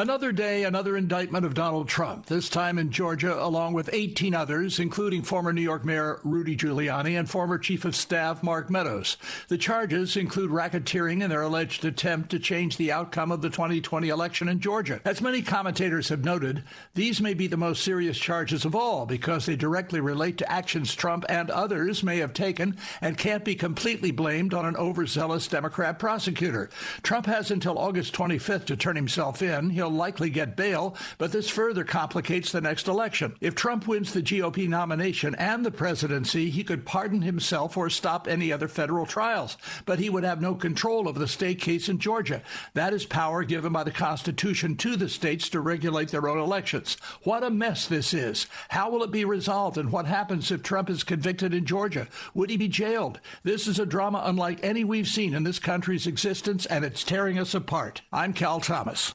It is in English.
Another day, another indictment of Donald Trump, this time in Georgia, along with 18 others, including former New York Mayor Rudy Giuliani and former Chief of Staff Mark Meadows. The charges include racketeering and their alleged attempt to change the outcome of the 2020 election in Georgia. As many commentators have noted, these may be the most serious charges of all because they directly relate to actions Trump and others may have taken and can't be completely blamed on an overzealous Democrat prosecutor. Trump has until August 25th to turn himself in. He'll likely get bail, but this further complicates the next election. If Trump wins the GOP nomination and the presidency, he could pardon himself or stop any other federal trials, but he would have no control over the state case in Georgia. That is power given by the Constitution to the states to regulate their own elections. What a mess this is. How will it be resolved, and what happens if Trump is convicted in Georgia? Would he be jailed? This is a drama unlike any we've seen in this country's existence, and it's tearing us apart. I'm Cal Thomas.